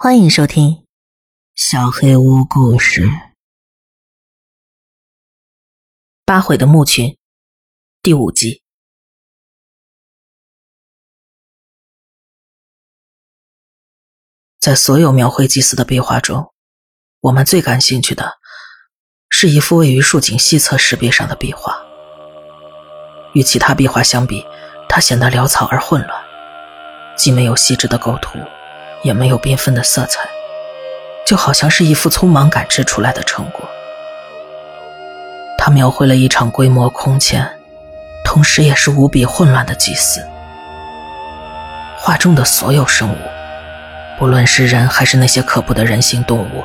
欢迎收听《小黑屋故事》。八悔的墓群第五集。在所有描绘祭祀的壁画中，我们最感兴趣的是一幅位于竖井西侧石壁上的壁画。与其他壁画相比，它显得潦草而混乱，既没有细致的构图，也没有缤纷的色彩，就好像是一幅匆忙赶制出来的成果。它描绘了一场规模空前，同时也是无比混乱的祭祀。画中的所有生物。不论是人还是那些可怖的人形动物，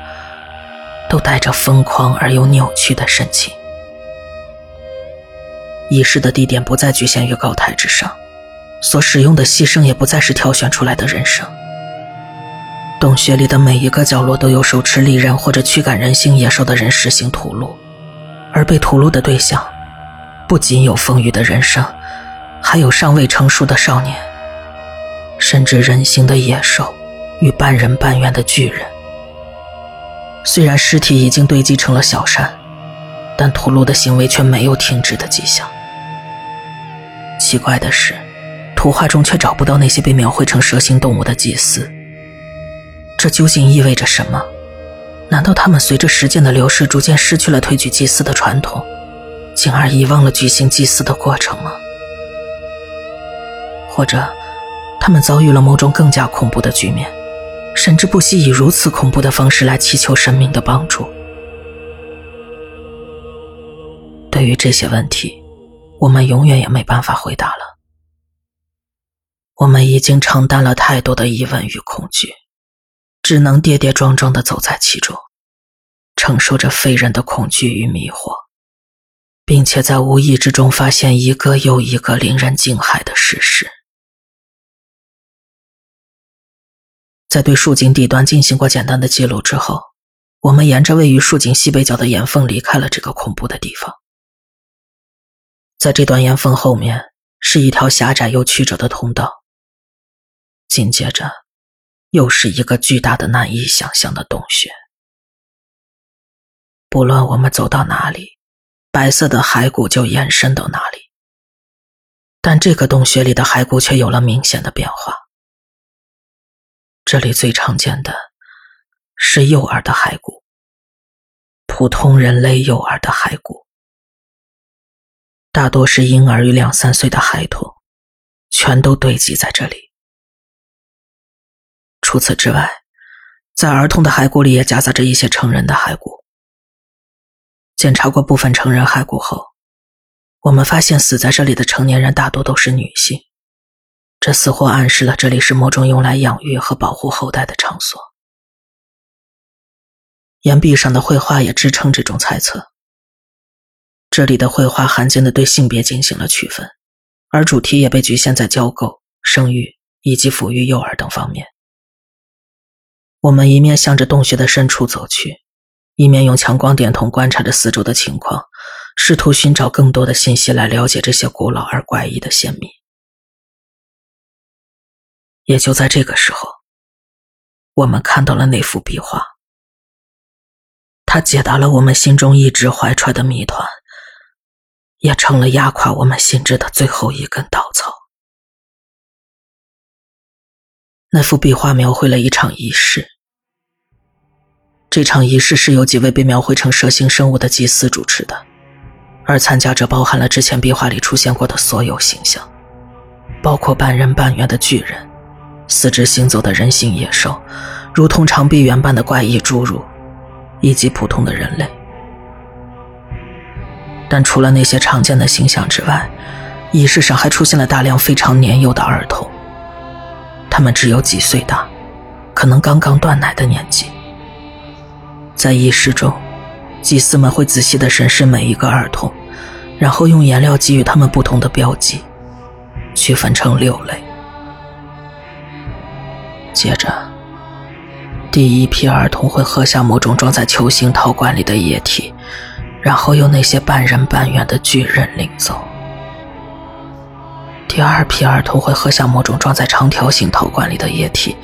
都带着疯狂而又扭曲的神情。仪式的地点不再局限于高台之上，所使用的牺牲也不再是挑选出来的人生。洞穴里的每一个角落都有手持利刃或者驱赶人形野兽的人实行屠戮，而被屠戮的对象，不仅有丰腴的人生，还有尚未成熟的少年，甚至人形的野兽。与半人半猿的巨人，虽然尸体已经堆积成了小山，但屠戮的行为却没有停止的迹象。奇怪的是，图画中却找不到那些被描绘成蛇形动物的祭司。这究竟意味着什么？难道他们随着时间的流逝，逐渐失去了推举祭司的传统，进而遗忘了举行祭祀的过程吗？或者，他们遭遇了某种更加恐怖的局面？甚至不惜以如此恐怖的方式来祈求神明的帮助。对于这些问题，我们永远也没办法回答了。我们已经承担了太多的疑问与恐惧，只能跌跌撞撞的走在其中，承受着非人的恐惧与迷惑，并且在无意之中发现一个又一个令人惊骇的事实。在对竖井底端进行过简单的记录之后，我们沿着位于竖井西北角的岩缝离开了这个恐怖的地方。在这段岩缝后面是一条狭窄又曲折的通道，紧接着又是一个巨大的、难以想象的洞穴。不论我们走到哪里，白色的骸骨就延伸到哪里，但这个洞穴里的骸骨却有了明显的变化。这里最常见的是幼儿的骸骨，普通人类幼儿的骸骨，大多是婴儿与两三岁的孩童，全都堆积在这里。除此之外，在儿童的骸骨里也夹杂着一些成人的骸骨。检查过部分成人骸骨后，我们发现死在这里的成年人大多都是女性。这似乎暗示了这里是某种用来养育和保护后代的场所。岩壁上的绘画也支撑这种猜测。这里的绘画罕见的对性别进行了区分，而主题也被局限在交媾、生育以及抚育幼儿等方面。我们一面向着洞穴的深处走去，一面用强光电筒观察着四周的情况，试图寻找更多的信息来了解这些古老而怪异的先民。也就在这个时候，我们看到了那幅壁画。它解答了我们心中一直怀揣的谜团，也成了压垮我们心智的最后一根稻草。那幅壁画描绘了一场仪式，这场仪式是由几位被描绘成蛇形生物的祭司主持的，而参加者包含了之前壁画里出现过的所有形象，包括半人半猿的巨人。四肢行走的人形野兽，如同长臂猿般的怪异侏儒，以及普通的人类。但除了那些常见的形象之外，仪式上还出现了大量非常年幼的儿童，他们只有几岁大，可能刚刚断奶的年纪。在仪式中，祭司们会仔细地审视每一个儿童，然后用颜料给予他们不同的标记，区分成六类。接着，第一批儿童会喝下某种装在球形陶罐里的液体，然后由那些半人半猿的巨人领走。第二批儿童会喝下某种装在长条形陶罐里的液体，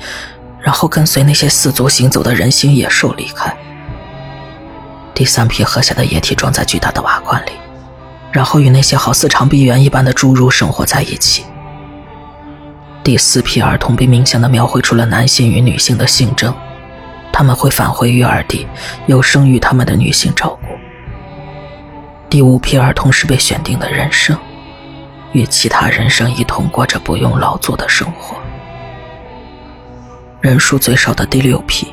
然后跟随那些四足行走的人形野兽离开。第三批喝下的液体装在巨大的瓦罐里，然后与那些好似长臂猿一般的侏儒生活在一起。第四批儿童被明显的描绘出了男性与女性的性征，他们会返回育儿地，由生育他们的女性照顾。第五批儿童是被选定的人生，与其他人生一同过着不用劳作的生活。人数最少的第六批，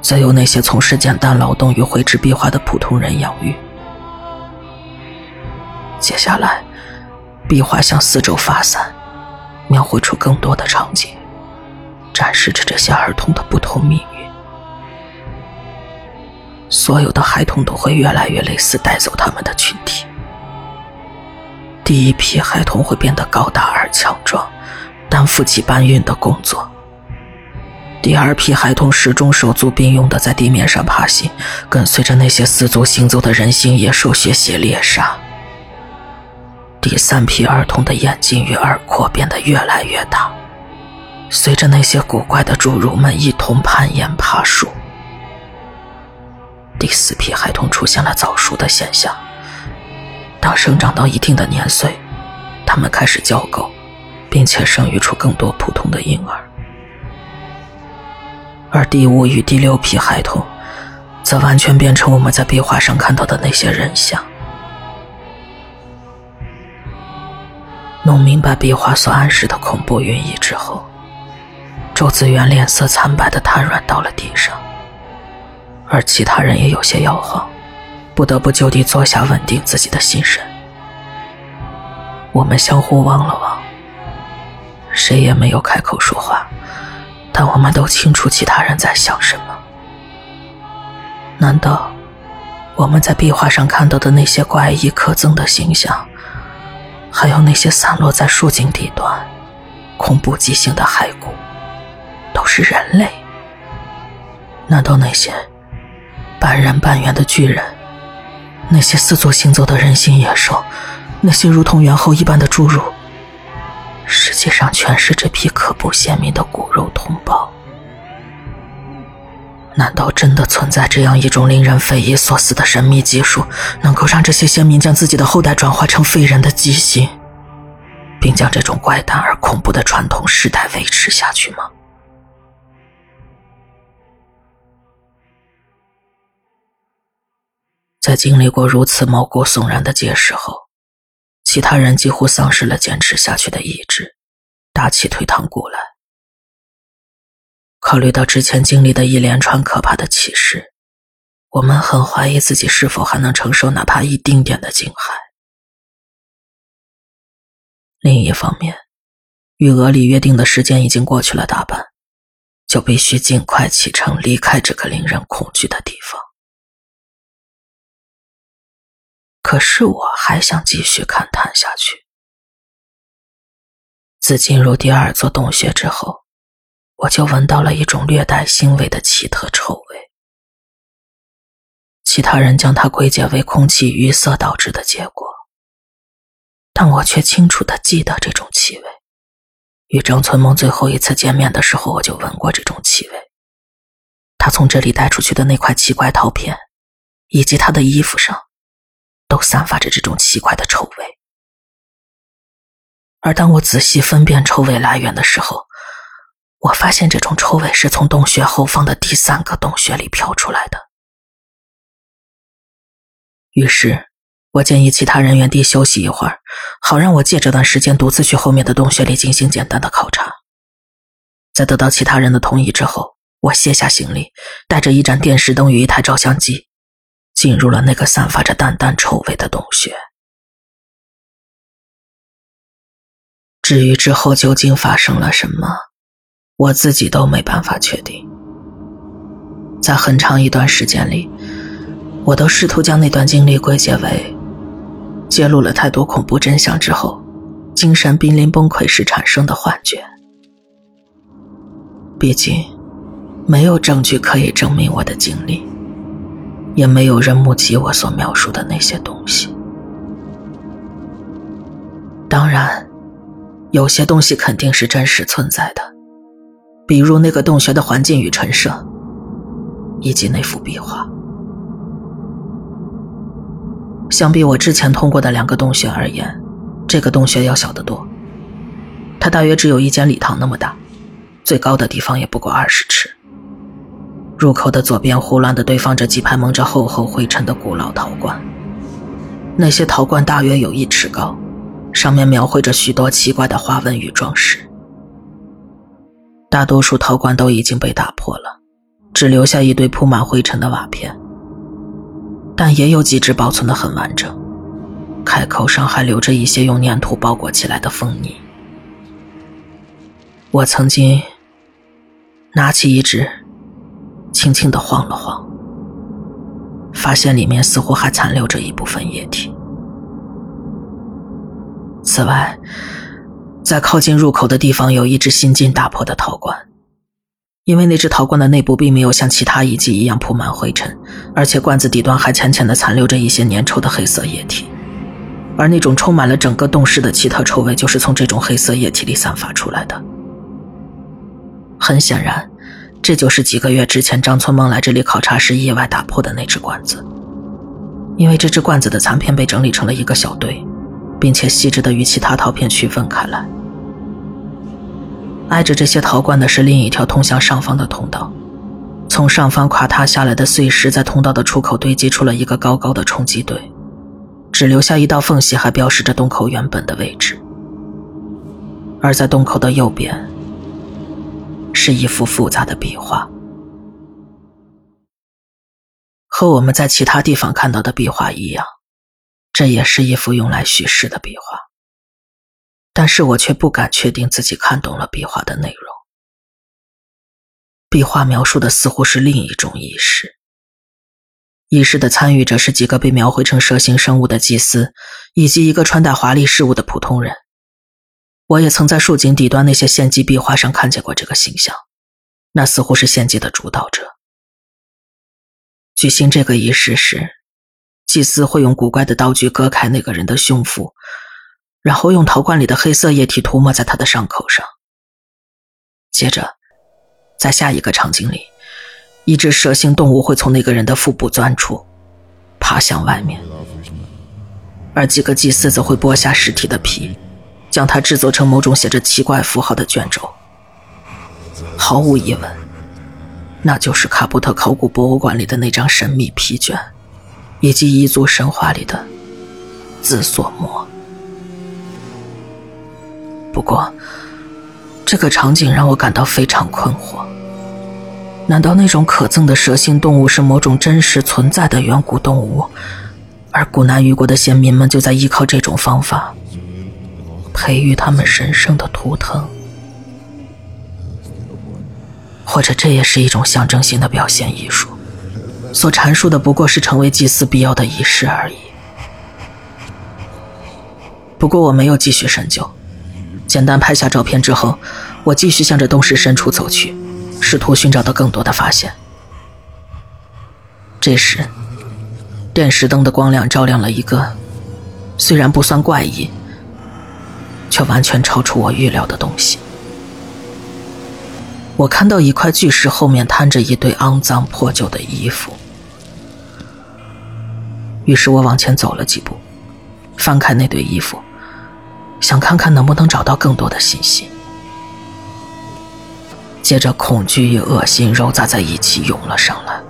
则由那些从事简单劳动与绘制壁画的普通人养育。接下来，壁画向四周发散。描绘出更多的场景，展示着这些儿童的不同命运。所有的孩童都会越来越类似带走他们的群体。第一批孩童会变得高大而强壮，担负起搬运的工作。第二批孩童始终手足并用的在地面上爬行，跟随着那些四足行走的人形野兽学习猎杀。第三批儿童的眼睛与耳廓变得越来越大，随着那些古怪的侏儒们一同攀岩爬树。第四批孩童出现了早熟的现象，当生长到一定的年岁，他们开始交媾，并且生育出更多普通的婴儿。而第五与第六批孩童，则完全变成我们在壁画上看到的那些人像。弄明白壁画所暗示的恐怖寓意之后，周子元脸色惨白的瘫软到了地上，而其他人也有些摇晃，不得不就地坐下稳定自己的心神。我们相互望了望，谁也没有开口说话，但我们都清楚其他人在想什么。难道我们在壁画上看到的那些怪异可憎的形象？还有那些散落在树茎底端、恐怖畸形的骸骨，都是人类？难道那些半人半猿的巨人，那些四足行走的人形野兽，那些如同猿猴一般的侏儒，实际上全是这批可怖先民的骨肉同胞？难道真的存在这样一种令人匪夷所思的神秘技术，能够让这些先民将自己的后代转化成非人的畸形，并将这种怪诞而恐怖的传统世代维持下去吗？在经历过如此毛骨悚然的解释后，其他人几乎丧失了坚持下去的意志，打起退堂鼓来。考虑到之前经历的一连串可怕的启示，我们很怀疑自己是否还能承受哪怕一丁点的惊骇。另一方面，与俄里约定的时间已经过去了大半，就必须尽快启程离开这个令人恐惧的地方。可是我还想继续勘探下去。自进入第二座洞穴之后。我就闻到了一种略带腥味的奇特臭味，其他人将它归结为空气淤塞导致的结果，但我却清楚的记得这种气味。与张存梦最后一次见面的时候，我就闻过这种气味。他从这里带出去的那块奇怪陶片，以及他的衣服上，都散发着这种奇怪的臭味。而当我仔细分辨臭味来源的时候，我发现这种臭味是从洞穴后方的第三个洞穴里飘出来的。于是，我建议其他人原地休息一会儿，好让我借这段时间独自去后面的洞穴里进行简单的考察。在得到其他人的同意之后，我卸下行李，带着一盏电视灯与一台照相机，进入了那个散发着淡淡臭味的洞穴。至于之后究竟发生了什么？我自己都没办法确定，在很长一段时间里，我都试图将那段经历归结为揭露了太多恐怖真相之后，精神濒临崩溃时产生的幻觉。毕竟，没有证据可以证明我的经历，也没有人目击我所描述的那些东西。当然，有些东西肯定是真实存在的。比如那个洞穴的环境与陈设，以及那幅壁画。相比我之前通过的两个洞穴而言，这个洞穴要小得多。它大约只有一间礼堂那么大，最高的地方也不过二十尺。入口的左边胡乱地堆放着几排蒙着厚厚灰尘的古老陶罐，那些陶罐大约有一尺高，上面描绘着许多奇怪的花纹与装饰。大多数陶罐都已经被打破了，只留下一堆铺满灰尘的瓦片。但也有几只保存的很完整，开口上还留着一些用粘土包裹起来的蜂泥。我曾经拿起一只，轻轻的晃了晃，发现里面似乎还残留着一部分液体。此外，在靠近入口的地方有一只新近打破的陶罐。因为那只陶罐的内部并没有像其他遗迹一样铺满灰尘，而且罐子底端还浅浅的残留着一些粘稠的黑色液体，而那种充满了整个洞室的奇特臭味就是从这种黑色液体里散发出来的。很显然，这就是几个月之前张村梦来这里考察时意外打破的那只罐子。因为这只罐子的残片被整理成了一个小堆，并且细致的与其他陶片区分开来。挨着这些陶罐的是另一条通向上方的通道，从上方垮塌下来的碎石在通道的出口堆积出了一个高高的冲击堆，只留下一道缝隙，还标识着洞口原本的位置。而在洞口的右边，是一幅复杂的壁画，和我们在其他地方看到的壁画一样，这也是一幅用来叙事的壁画。但是我却不敢确定自己看懂了壁画的内容。壁画描述的似乎是另一种仪式，仪式的参与者是几个被描绘成蛇形生物的祭司，以及一个穿戴华丽饰物的普通人。我也曾在竖井底端那些献祭壁画上看见过这个形象，那似乎是献祭的主导者。举行这个仪式时，祭司会用古怪的刀具割开那个人的胸腹。然后用陶罐里的黑色液体涂抹在他的伤口上。接着，在下一个场景里，一只蛇形动物会从那个人的腹部钻出，爬向外面，而几个祭司则会剥下尸体的皮，将它制作成某种写着奇怪符号的卷轴。毫无疑问，那就是卡布特考古博物馆里的那张神秘皮卷，以及彝族神话里的自索魔。不过，这个场景让我感到非常困惑。难道那种可憎的蛇形动物是某种真实存在的远古动物，而古南虞国的先民们就在依靠这种方法培育他们神圣的图腾？或者这也是一种象征性的表现艺术，所阐述的不过是成为祭祀必要的仪式而已。不过我没有继续深究。简单拍下照片之后，我继续向着洞室深处走去，试图寻找到更多的发现。这时，电视灯的光亮照亮了一个虽然不算怪异，却完全超出我预料的东西。我看到一块巨石后面摊着一堆肮脏破旧的衣服，于是我往前走了几步，翻开那堆衣服。想看看能不能找到更多的信息。接着，恐惧与恶心揉杂在一起涌了上来，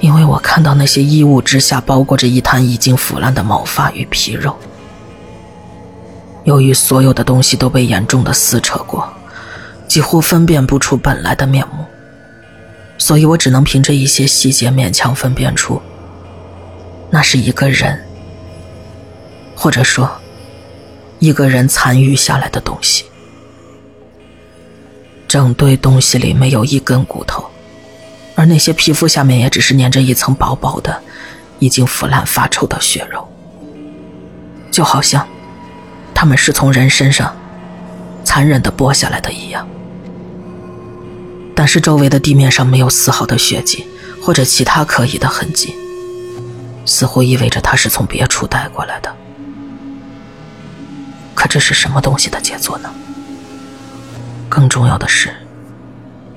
因为我看到那些衣物之下包裹着一滩已经腐烂的毛发与皮肉。由于所有的东西都被严重的撕扯过，几乎分辨不出本来的面目，所以我只能凭着一些细节勉强分辨出，那是一个人，或者说。一个人残余下来的东西，整堆东西里没有一根骨头，而那些皮肤下面也只是粘着一层薄薄的、已经腐烂发臭的血肉，就好像他们是从人身上残忍的剥下来的一样。但是周围的地面上没有丝毫的血迹或者其他可疑的痕迹，似乎意味着他是从别处带过来的。可这是什么东西的杰作呢？更重要的是，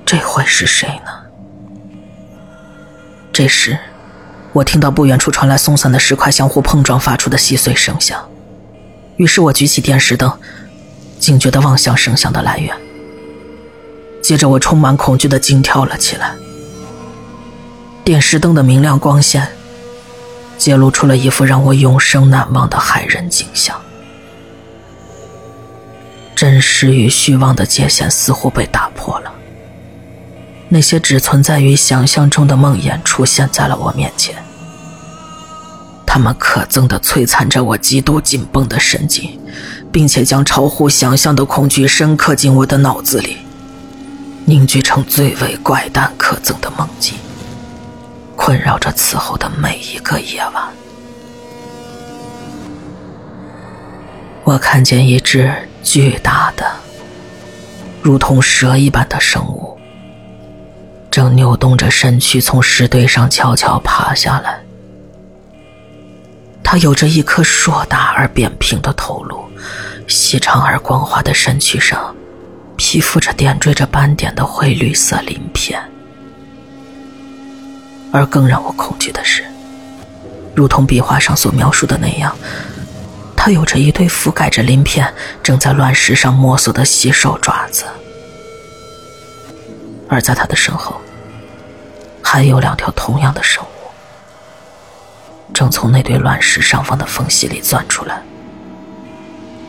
这会是谁呢？这时，我听到不远处传来松散的石块相互碰撞发出的细碎声响，于是我举起电视灯，警觉地望向声响的来源。接着，我充满恐惧地惊跳了起来。电视灯的明亮光线，揭露出了一幅让我永生难忘的骇人景象。真实与虚妄的界限似乎被打破了。那些只存在于想象中的梦魇出现在了我面前，他们可憎地摧残着我极度紧绷的神经，并且将超乎想象的恐惧深刻进我的脑子里，凝聚成最为怪诞可憎的梦境，困扰着此后的每一个夜晚。我看见一只巨大的、如同蛇一般的生物。正扭动着身躯从石堆上悄悄爬下来。他有着一颗硕大而扁平的头颅，细长而光滑的身躯上披附着点缀着斑点的灰绿色鳞片。而更让我恐惧的是，如同壁画上所描述的那样，他有着一对覆盖着鳞片、正在乱石上摸索的细瘦爪子。而在他的身后，还有两条同样的生物，正从那堆乱石上方的缝隙里钻出来，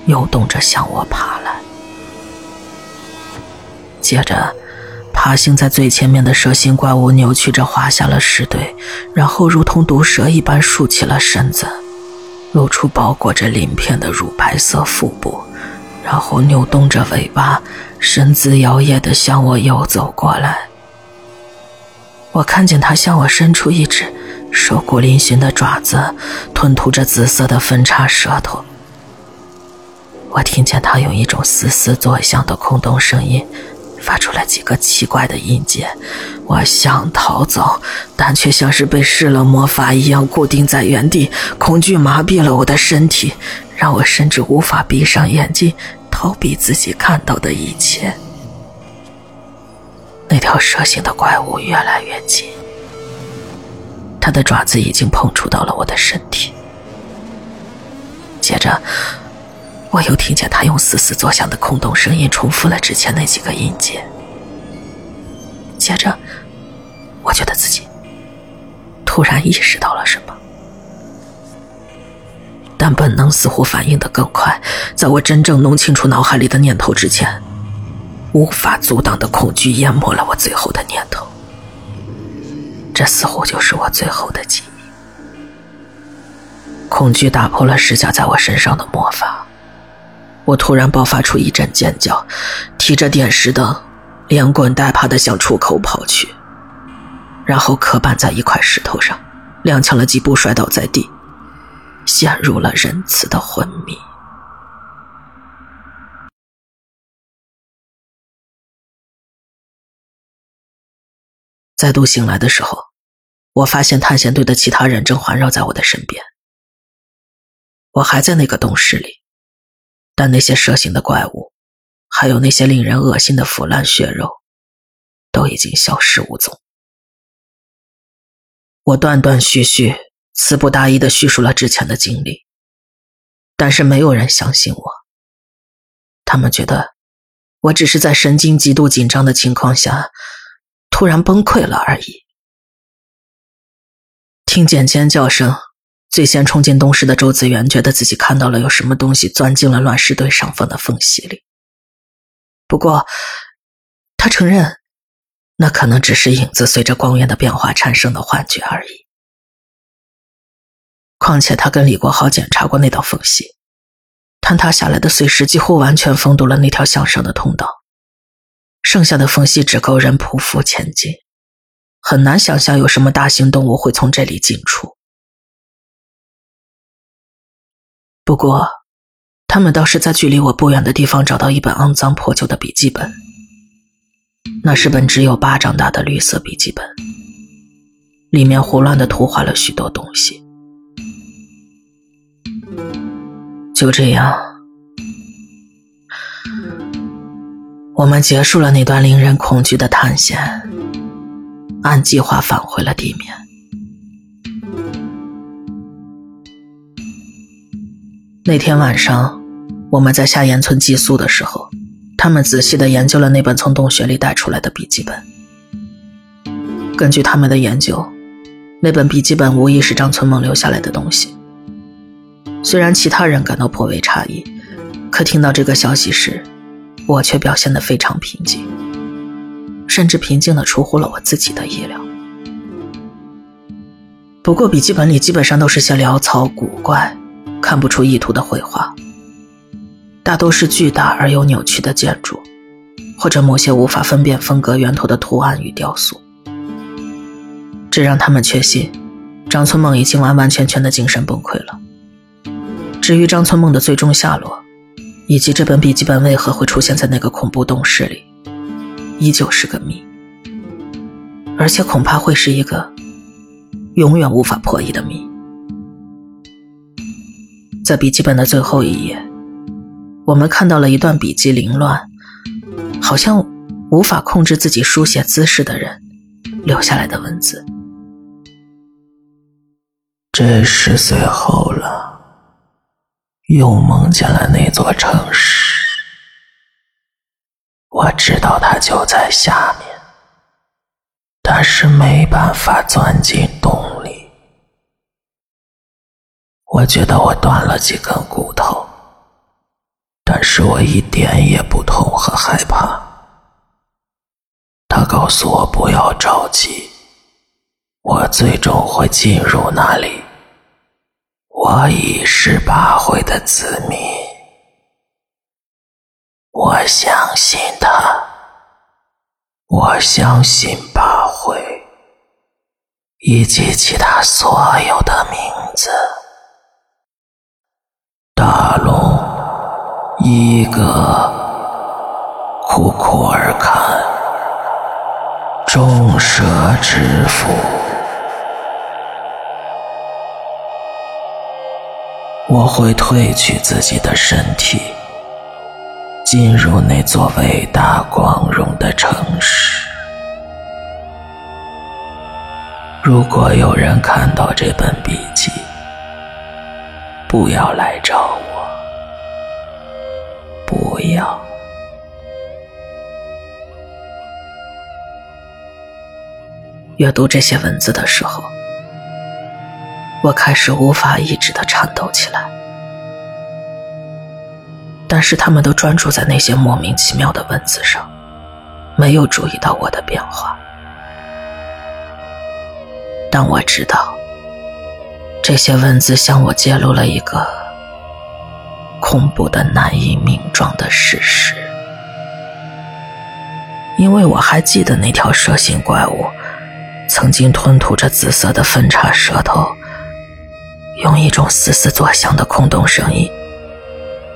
扭动着向我爬来。接着，爬行在最前面的蛇形怪物扭曲着滑下了石堆，然后如同毒蛇一般竖起了身子，露出包裹着鳞片的乳白色腹部，然后扭动着尾巴。身姿摇曳地向我游走过来，我看见他向我伸出一只瘦骨嶙峋的爪子，吞吐着紫色的分叉舌头。我听见他用一种嘶嘶作响的空洞声音，发出了几个奇怪的音节。我想逃走，但却像是被施了魔法一样固定在原地，恐惧麻痹了我的身体，让我甚至无法闭上眼睛。逃避自己看到的一切。那条蛇形的怪物越来越近，它的爪子已经碰触到了我的身体。接着，我又听见它用嘶嘶作响的空洞声音重复了之前那几个音节。接着，我觉得自己突然意识到了什么。但本能似乎反应的更快，在我真正弄清楚脑海里的念头之前，无法阻挡的恐惧淹没了我最后的念头。这似乎就是我最后的记忆。恐惧打破了施加在我身上的魔法，我突然爆发出一阵尖叫，提着电石灯，连滚带爬的向出口跑去，然后磕绊在一块石头上，踉跄了几步，摔倒在地。陷入了仁慈的昏迷。再度醒来的时候，我发现探险队的其他人正环绕在我的身边。我还在那个洞室里，但那些蛇形的怪物，还有那些令人恶心的腐烂血肉，都已经消失无踪。我断断续续。词不达意的叙述了之前的经历，但是没有人相信我。他们觉得我只是在神经极度紧张的情况下突然崩溃了而已。听见尖叫声，最先冲进东室的周子元觉得自己看到了有什么东西钻进了乱石堆上方的缝隙里。不过，他承认，那可能只是影子随着光源的变化产生的幻觉而已。况且他跟李国豪检查过那道缝隙，坍塌下来的碎石几乎完全封堵了那条向上的通道，剩下的缝隙只够人匍匐前进，很难想象有什么大型动物会从这里进出。不过，他们倒是在距离我不远的地方找到一本肮脏破旧的笔记本，那是本只有巴掌大的绿色笔记本，里面胡乱的涂画了许多东西。就这样，我们结束了那段令人恐惧的探险，按计划返回了地面。那天晚上，我们在夏岩村寄宿的时候，他们仔细的研究了那本从洞穴里带出来的笔记本。根据他们的研究，那本笔记本无疑是张村梦留下来的东西。虽然其他人感到颇为诧异，可听到这个消息时，我却表现得非常平静，甚至平静的出乎了我自己的意料。不过，笔记本里基本上都是些潦草古怪。看不出意图的绘画，大都是巨大而又扭曲的建筑，或者某些无法分辨风格源头的图案与雕塑。这让他们确信，张村梦已经完完全全的精神崩溃了。至于张村梦的最终下落，以及这本笔记本为何会出现在那个恐怖洞室里，依旧是个谜，而且恐怕会是一个永远无法破译的谜。在笔记本的最后一页，我们看到了一段笔记凌乱，好像无法控制自己书写姿势的人留下来的文字。这十岁后了，又梦见了那座城市。我知道它就在下面，但是没办法钻进洞里。我觉得我断了几根骨头，但是我一点也不痛和害怕。他告诉我不要着急，我最终会进入那里。我已是八回的子民，我相信他，我相信八会以及其他所有的名字。大龙，一个库库尔坎，众蛇之父。我会褪去自己的身体，进入那座伟大光荣的城市。如果有人看到这本笔记，不要来找我，不要。阅读这些文字的时候，我开始无法抑制的颤抖起来。但是他们都专注在那些莫名其妙的文字上，没有注意到我的变化。但我知道。这些文字向我揭露了一个恐怖的、难以名状的事实，因为我还记得那条蛇形怪物曾经吞吐着紫色的分叉舌头，用一种嘶嘶作响的空洞声音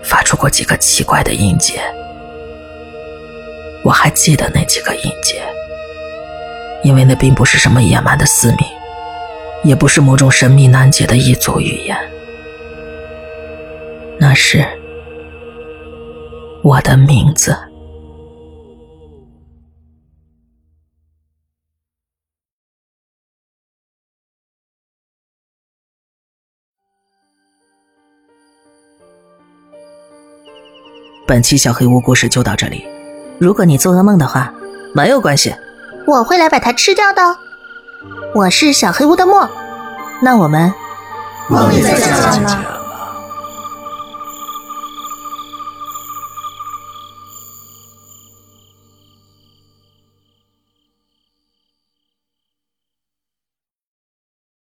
发出过几个奇怪的音节。我还记得那几个音节，因为那并不是什么野蛮的嘶鸣。也不是某种神秘难解的异族语言，那是我的名字。本期小黑屋故事就到这里。如果你做噩梦的话，没有关系，我会来把它吃掉的。我是小黑屋的墨，那我们梦里再见了。